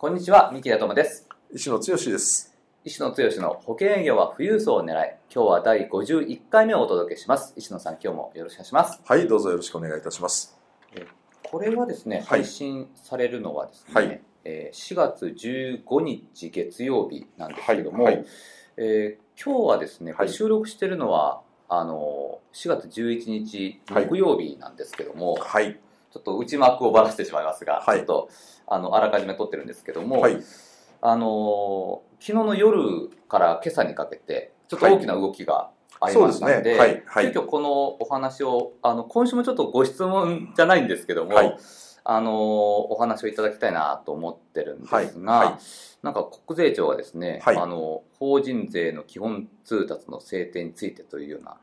こんにちは三木田智です。石野剛です。石野剛の保険営業は富裕層を狙い今日は第51回目をお届けします。石野さん今日もよろしくお願いします。はいどうぞよろしくお願いいたします。これはですね、配信されるのはですね、はい、えー、4月15日月曜日なんですけども、はい。はい、えー、今日はですね、収録してるのはあの4月11日木曜日なんですけども、はい、ちょっと内幕をばらしてしまいますが、ちょっとあのあらかじめ撮ってるんですけども、あの昨日の夜から今朝にかけてちょっと大きな動きがありましたので、ね。はい。はい、急遽このお話をあの今週もちょっとご質問じゃないんですけども、はい、あのお話をいただきたいなと思ってるんですが、はい、なんか国税庁がですね、あの法人税の基本通達の制定についてというような、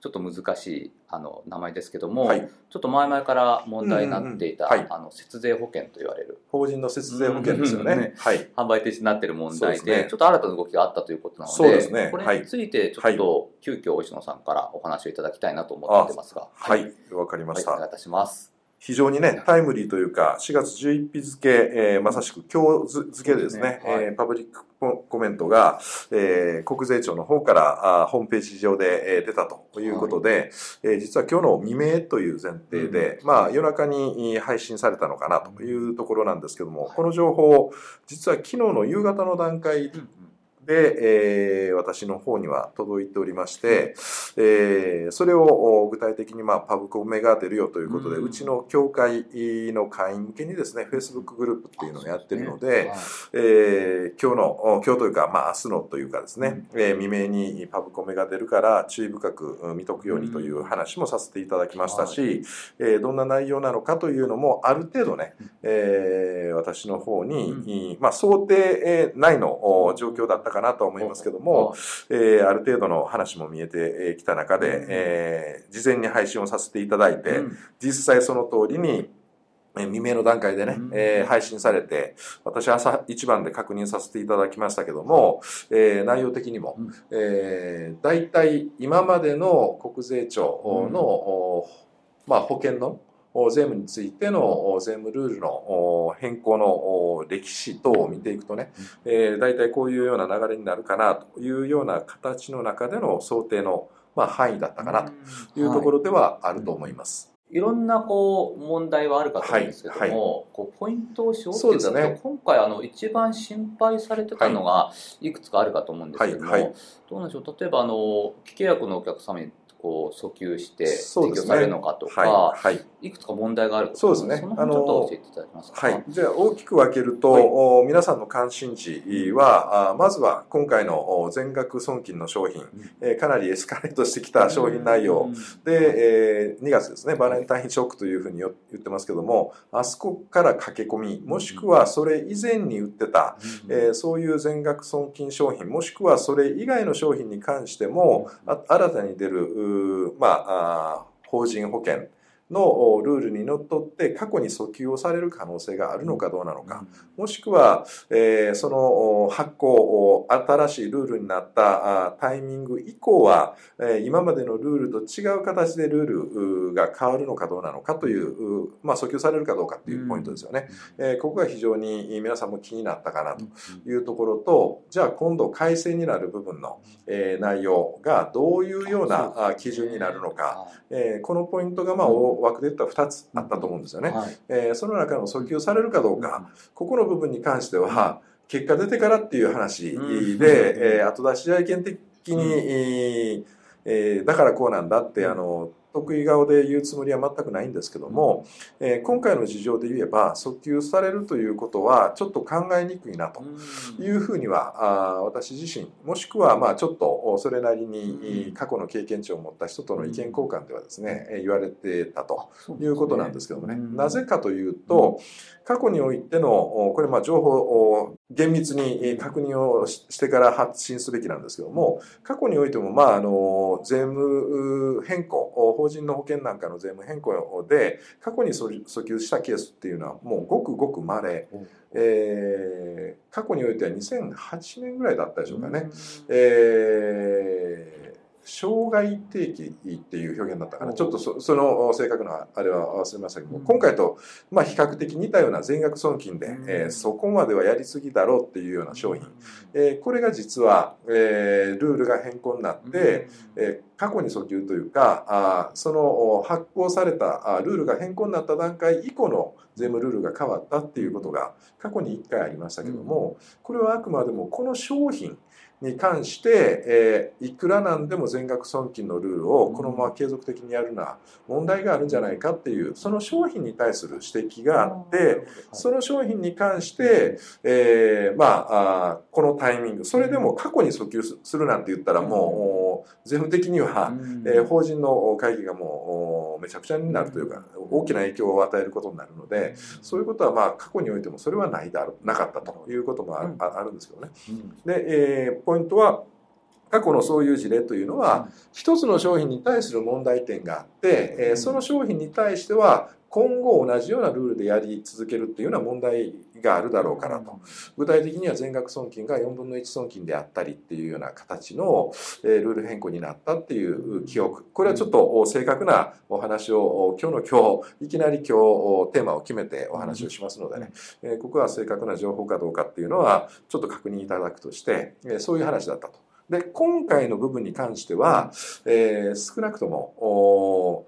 ちょっと難しいあの名前ですけども、はい、ちょっと前々から問題になっていた、うんうんはい、あの節税保険と言われる。法人の節税保険ですよね。ね、はい、販売停止になっている問題で、ね、ちょっと新たな動きがあったということなので、ね、これについてちょっと急遽石野さんからお話をいただきたいなと思ってますが。はい。わ、かりました、お願いいたします非常にね、タイムリーというか、4月11日付、えー、まさしく今日付でですね、ねはい、えー、パブリックコメントが、えー、国税庁の方からあホームページ上で、えー、出たということで、はい、えー、実は今日の未明という前提で、うん、まあ夜中に配信されたのかなというところなんですけども、この情報、実は昨日の夕方の段階で、えー、私の方には届いておりまして、えー、それを具体的に、まあ、パブコメが出るよということで、うん、うちの協会の会員向けにですね、Facebook グループっていうのをやってるので、えー、今日の、今日というか、まあ、明日のというかですね、うん、えー、未明にパブコメが出るから注意深く見とくようにという話もさせていただきましたし、うん、えー、どんな内容なのかというのも、ある程度ね、えー、私の方に、まあ、想定内の状況だったかかなと思いますけども、えー、ある程度の話も見えてきた中で、えー、事前に配信をさせていただいて、実際その通りに、未明の段階でね、えー、配信されて、私朝一番で確認させていただきましたけども、えー、内容的にも、えー、大体今までの国税庁の、まあ、保険の税務についての税務ルールの変更の歴史等を見ていくとね、えー、大体こういうような流れになるかなというような形の中での想定の、まあ、範囲だったかなというところではあると思います。いろんなこう問題はあるかと思うんですけども、はい。はい、こうポイントを絞っていただくと、ね、今回あの一番心配されてたのがい。くつかあるかと思うんですけども、はい、どうなんでしょう？例えばあの既契約のお客様にこう訴求して提供されるのかとか、ねはいはい、いくつか問題があるそうですね。その辺ちょっと教えていただけますか？はい。じゃあ大きく分けると、はい、皆さんの関心事は、まずは今回の全額損金の商品、うん、かなりエスカレートしてきた商品内容。で、えー、2月ですね、バレンタインショックというふうに言ってますけども、あそこから駆け込み、もしくはそれ以前に売ってた、うん、えー、そういう全額損金商品、もしくはそれ以外の商品に関しても、新たに出る、まあ、法人保険、のルールにのっとって過去に訴求をされる可能性があるのかどうなのか、もしくは、えー、その発行、新しいルールになったタイミング以降は、えー、今までのルールと違う形でルールが変わるのかどうなのかという、まあ、訴求されるかどうかというポイントですよね。えー、ここが非常に皆さんも気になったかなというところと、じゃあ今度改正になる部分の、えー、内容がどういうような基準になるのか、えー、このポイントがまあ枠で言ったら2つあったと思うんですよね。はい、えー、その中の訴求されるかどうか、ここの部分に関しては、結果出てからっていう話で、うん、えー、後出し合い権的に、えー、だからこうなんだって、あの、得意顔で言うつもりは全くないんですけども、えー、今回の事情で言えば訴求されるということはちょっと考えにくいなというふうにはあ私自身もしくはまあちょっとそれなりに過去の経験値を持った人との意見交換ではですね言われてたということなんですけどもね。なぜかというと過去においてのこれまあ情報を厳密に確認をしてから発信すべきなんですけども過去においてもまああの税務変更法人の保険なんかの税務変更で過去に訴求したケースっていうのはもうごくごくまれ、えー、過去においては2008年ぐらいだったでしょうかね。えー障害定期っていう表現だったかな。ちょっとそその正確なあれは忘れましたけども、今回とまあ比較的似たような全額損金で、えー、そこまではやりすぎだろうっていうような商品、えー、これが実は、えー、ルールが変更になって、えー、過去に訴求というかあその発行されたあルールが変更になった段階以降の税務ルールが変わったっていうことが過去に1回ありましたけどもこれはあくまでもこの商品に関して、えー、いくらなんでも全額損金のルールをこのまま継続的にやるのは問題があるんじゃないかっていうその商品に対する指摘があってその商品に関して、えー、まああこのタイミングそれでも過去に訴求するなんて言ったらもう税務的には、えー、法人の会議がもうめちゃくちゃになるというか大きな影響を与えることになるのでそういうことはまあ過去においてもそれはないだろなかったということもあるんですけどね。で、えーポイントは過去のそういう事例というのは一つの商品に対する問題点があってえその商品に対しては今後同じようなルールでやり続けるっていうような問題があるだろうからと。具体的には全額損金が4分の1損金であったりっていうような形のルール変更になったっていう記憶。これはちょっと正確なお話を今日の今日いきなり今日テーマを決めてお話をしますのでね。ここは正確な情報かどうかっていうのはちょっと確認いただくとしてそういう話だったと。で今回の部分に関しては、えー、少なくとも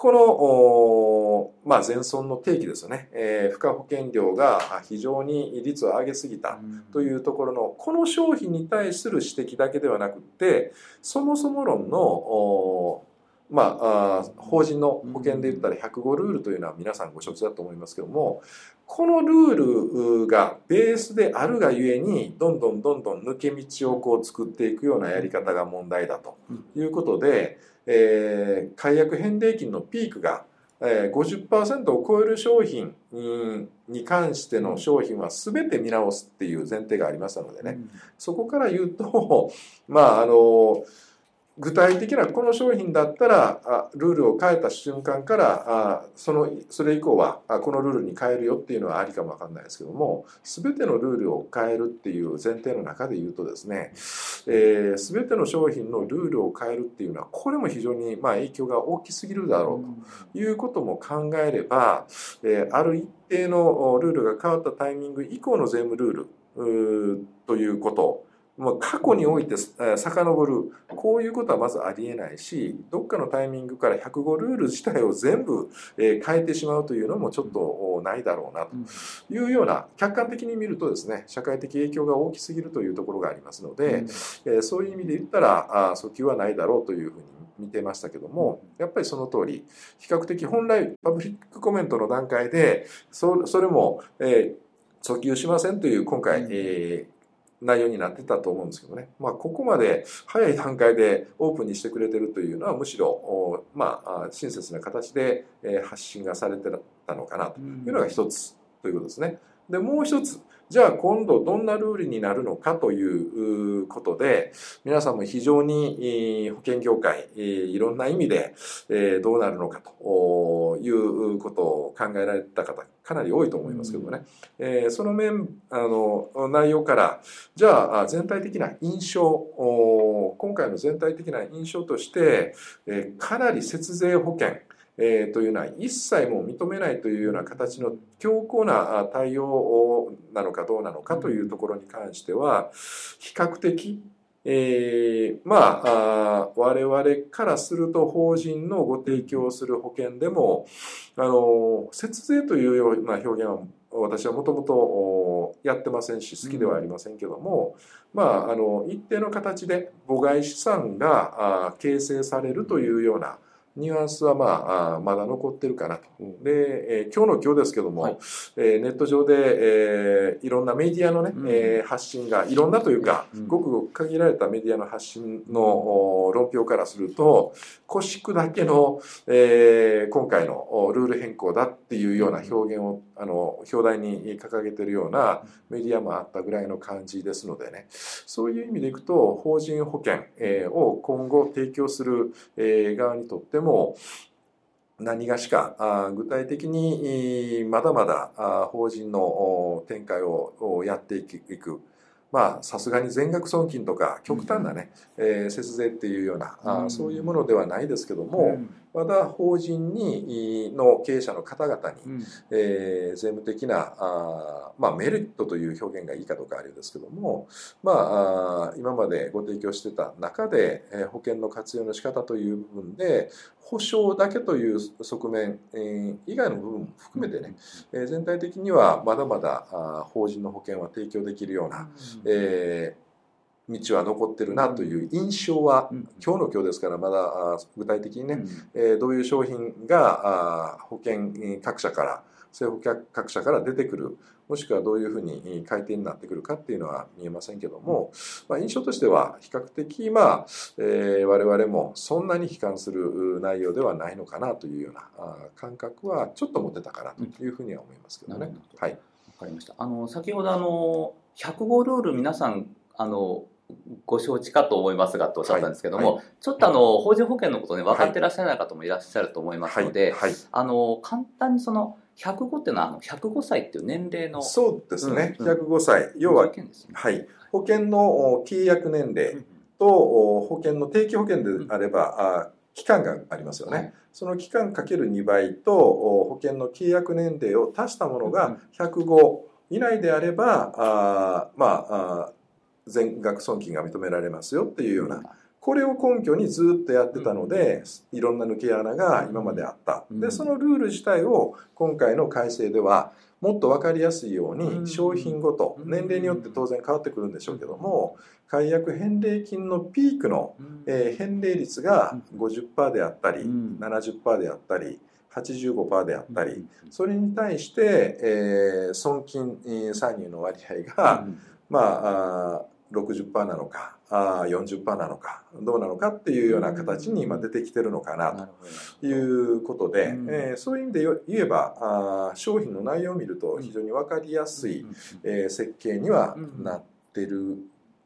この、まあ、前損の定義ですよね、えー、付加保険料が非常に率を上げすぎたというところの、この商品に対する指摘だけではなくて、そもそも論の、まあ、法人の保険で言ったら105ルールというのは皆さんご承知だと思いますけども、このルールがベースであるがゆえに、どんどんどんどん抜け道をこう作っていくようなやり方が問題だということで、えー、解約返礼金のピークが、えー、50%を超える商品に関しての商品は全て見直すっていう前提がありましたのでね、うん、そこから言うとまああの具体的なこの商品だったらルールを変えた瞬間からそのそれ以降はこのルールに変えるよっていうのはありかもわかんないですけども全てのルールを変えるっていう前提の中で言うとですね、えー、全ての商品のルールを変えるっていうのはこれも非常にま影響が大きすぎるだろうということも考えれば、え、ある一定のルールが変わったタイミング以降の税務ルールということまあ、過去において遡る。こういうことはまずありえないしどっかのタイミングから105ルール自体を全部変えてしまうというのもちょっとないだろうなというような客観的に見るとですね社会的影響が大きすぎるというところがありますので、えそういう意味で言ったら訴求はないだろうというふうに見てましたけどもやっぱりその通り比較的本来パブリックコメントの段階でそれも、えー、訴求しませんという今回、えー内容になってたと思うんですけどね、まあ、ここまで早い段階でオープンにしてくれてるというのはむしろ、まあ、親切な形で発信がされてたのかなというのが一つということですね。でもう一つじゃあ今度どんなルールになるのかということで皆さんも非常に保険業界いろんな意味でどうなるのかということを考えられた方かなり多いと思いますけどもね、えその面あの内容からじゃあ全体的な印象今回の全体的な印象としてかなり節税保険えー、というのは一切も認めないというような形の強硬な対応なのかどうなのかというところに関しては比較的えー、まあ我々からすると法人のご提供する保険でもあの節税というような表現は私はもともとやってませんし好きではありませんけども、まああの一定の形で母外資産が形成されるというようなニュアンスはまあまだ残ってるかなと。で、えー、今日の今日ですけども、はい、えー、ネット上で、えー、いろんなメディアのね、うん、えー、発信がいろんなというか、うん、ごくごく限られたメディアの発信の論評からすると腰砕けの、えー、今回のルール変更だっていうような表現をあの表題に掲げてるようなメディアもあったぐらいの感じですのでね。そういう意味でいくと法人保険、を今後提供する、側にとっても何がしか具体的にまだまだ法人の展開をやっていく。まあさすがに全額損金とか極端なね、うん、えー、節税っていうような、うん、そういうものではないですけども、うん、まだ法人にの経営者の方々に、うん、えー、税務的なあ、まあ、メリットという表現がいいかどうかあれですけども、まあ、あ今までご提供してた中で、えー、保険の活用の仕方という部分で保証だけという側面、えー、以外の部分も含めてね、えー、全体的にはまだまだあ法人の保険は提供できるような、えー道は残ってるなという印象は、うん、今日の今日ですからまだ具体的にね、うん、えー、どういう商品が保険各社から政府各社から出てくるもしくはどういうふうに改定になってくるかっていうのは見えませんけども、まあ、印象としては比較的、まあえー、我々もそんなに悲観する内容ではないのかなというような感覚はちょっと持てたかなというふうには思いますけどね。うん、はい、わかりました。あの先ほどあの100号ルール皆さんあのご承知かと思いますがとおっしゃったんですけども、はい。はい、ちょっとあの法人保険のことね分かってらっしゃらない方もいらっしゃると思いますので、はい、あの簡単にその105っていうのはあの105歳っていう年齢の。そうですね、うん、105歳。要は、ね、はい、保険の契約年齢と保険の定期保険であれば、うん、あ期間がありますよね、その期間かける2倍と保険の契約年齢を足したものが105以内であればあまああ全額損金が認められますよっていうような、これを根拠にずっとやってたので、いろんな抜け穴が今まであった。で、そのルール自体を今回の改正では、もっと分かりやすいように商品ごと年齢によって当然変わってくるんでしょうけども解約返礼金のピークの、え返礼率が50%であったり70%であったり85%であったりそれに対して、え損金歳入の割合が、まあ60%なのかあ40%なのかどうなのかっていうような形に今出てきてるのかなということで、えー、そういう意味で言えばあ商品の内容を見ると非常に分かりやすい、えー、設計にはなってる、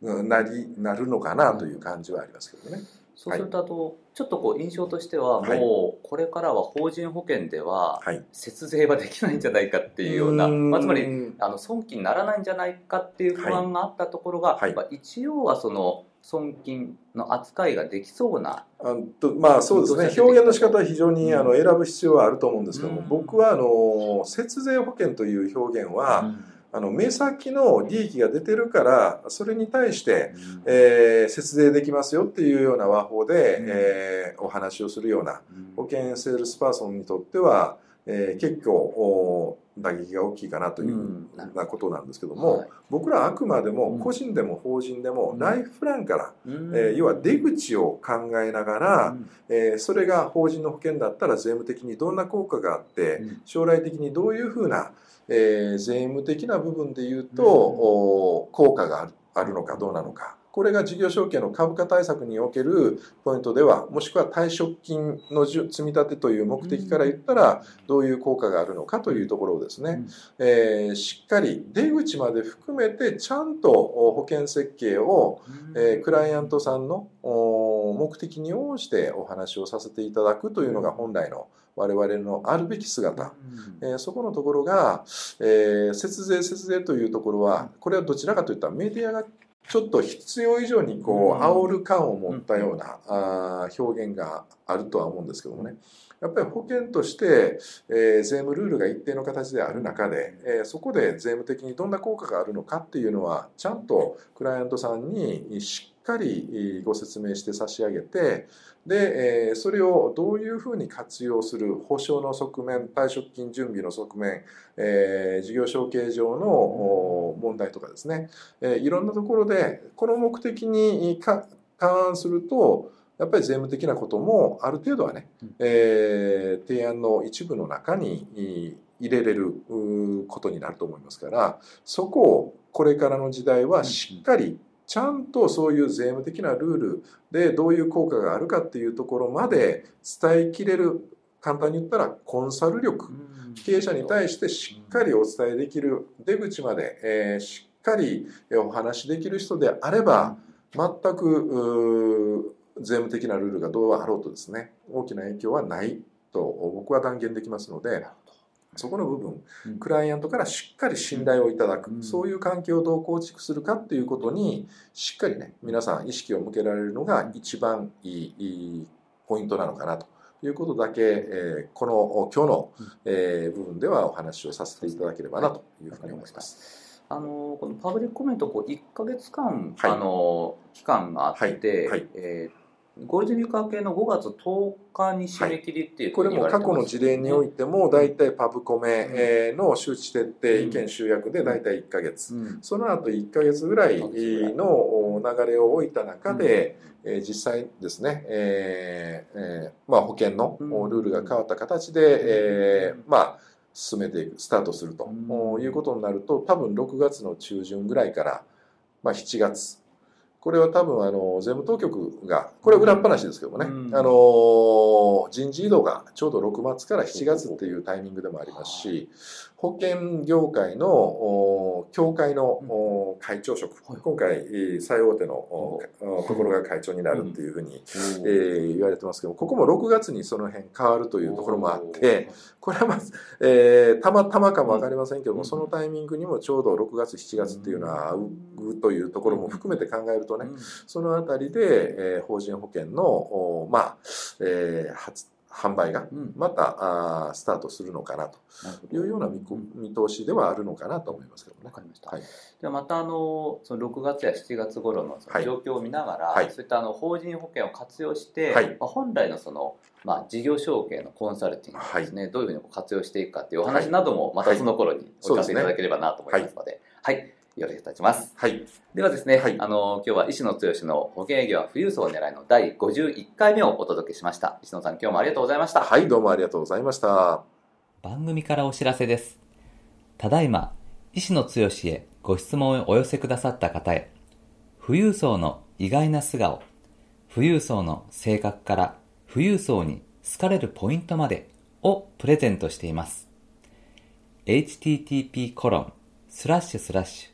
なりなるのかなという感じはありますけどね。そうするとあと、ちょっとこう印象としてはもうこれからは法人保険では節税はできないんじゃないかっていうような、まあ、つまりあの損金にならないんじゃないかっていう不安があったところが、まあ、一応はその損金の扱いができそうなあとまあそうですね。表現の仕方は非常にあの選ぶ必要はあると思うんですけども、僕はあの節税保険という表現は、うんあの目先の利益が出てるからそれに対して、うん、えー、節税できますよっていうような話法で、うん、えー、お話をするような保険セールスパーソンにとっては、えー、結構打撃が大きいかなというなことなんですけども、はい、僕らあくまでも個人でも法人でもライフプランから、うん、えー、要は出口を考えながら、うん、えー、それが法人の保険だったら税務的にどんな効果があって将来的にどういうふうなえー、税務的な部分で言うと、うん、効果があるのかどうなのか。これが事業承継の株価対策におけるポイントでは、もしくは退職金の積み立てという目的から言ったら、どういう効果があるのかというところをですね、うん、えー、しっかり出口まで含めて、ちゃんと保険設計を、うん、えー、クライアントさんの目的に応じてお話をさせていただくというのが本来の我々のあるべき姿、うん、えー、そこのところが、えー、節税節税というところはこれはどちらかといったらメディアがちょっと必要以上にこう煽る感を持ったような、あ表現があるとは思うんですけどもね。やっぱり保険として、えー、税務ルールが一定の形である中で、えー、そこで税務的にどんな効果があるのかっていうのはちゃんとクライアントさんにしっかりご説明して差し上げてで、えー、それをどういうふうに活用する保証の側面退職金準備の側面、えー、事業承継上の問題とかですね、えー、いろんなところでこの目的に関案するとやっぱり税務的なこともある程度はね、うん、えー、提案の一部の中に入れれることになると思いますからそこをこれからの時代はしっかりちゃんとそういう税務的なルールでどういう効果があるかっていうところまで伝えきれる簡単に言ったらコンサル力経営者に対してしっかりお伝えできる出口まで、えー、しっかりお話しできる人であれば全く税務的なルールがどうあろうとですね大きな影響はないと僕は断言できますのでそこの部分、クライアントからしっかり信頼をいただく、うん、そういう関係をどう構築するかっていうことにしっかりね皆さん意識を向けられるのが一番いいいいポイントなのかなということだけ、えー、この今日の、えー、部分ではお話をさせていただければなというふうに思います。あのこのパブリックコメントこう1か月間、はい、あの期間があって、はい。はい、えーゴールデンウィーク明けの5月10日に締め切りっていう、はい、これも過去の事例においても大体パブコメの周知徹底意見集約で大体1か月、うん、その後1か月ぐらいの流れを置いた中で、実際ですね、えーえーまあ、保険のルールが変わった形で、えー、まあ進めていくスタートすると。いうことになると多分6月の中旬ぐらいから、まあ、7月これは多分あの税務当局がこれは裏っ話ですけどもね、うん、あの人事異動がちょうど6月から7月っていうタイミングでもありますし保険業界の協会の会長職、うん、今回最大手のところが会長になるっていうふうに、えー、言われてますけどここも6月にその辺変わるというところもあってこれはまず、えー、たまたまかも分かりませんけどもそのタイミングにもちょうど6月7月っていうのは合うというところも含めて考えるとね、そのあたりで、えー、法人保険の、まあ、えー、発販売がまた、うん、あスタートするのかなというような見見通しではあるのかなと思いますけどね。わかりました。はい、ではまたあのその6月や7月頃のその状況を見ながら、はい、そういったあの法人保険を活用して、はい、まあ、本来のそのまあ、事業承継のコンサルティングですね、はい、どういうふうに活用していくかっていうお話などもまたその頃にお聞かせいただければなと思いますので、はい、よろしくお願いします。はい。ではですね、はい、あの、今日は石野剛の保険営業は富裕層を狙いの第51回目をお届けしました。石野さん、今日もありがとうございました。はい、どうもありがとうございました。番組からお知らせです。ただいま、石野剛へご質問をお寄せくださった方へ、富裕層の意外な素顔、富裕層の性格から富裕層に好かれるポイントまでをプレゼントしています。http コロンスラッシュスラッシュ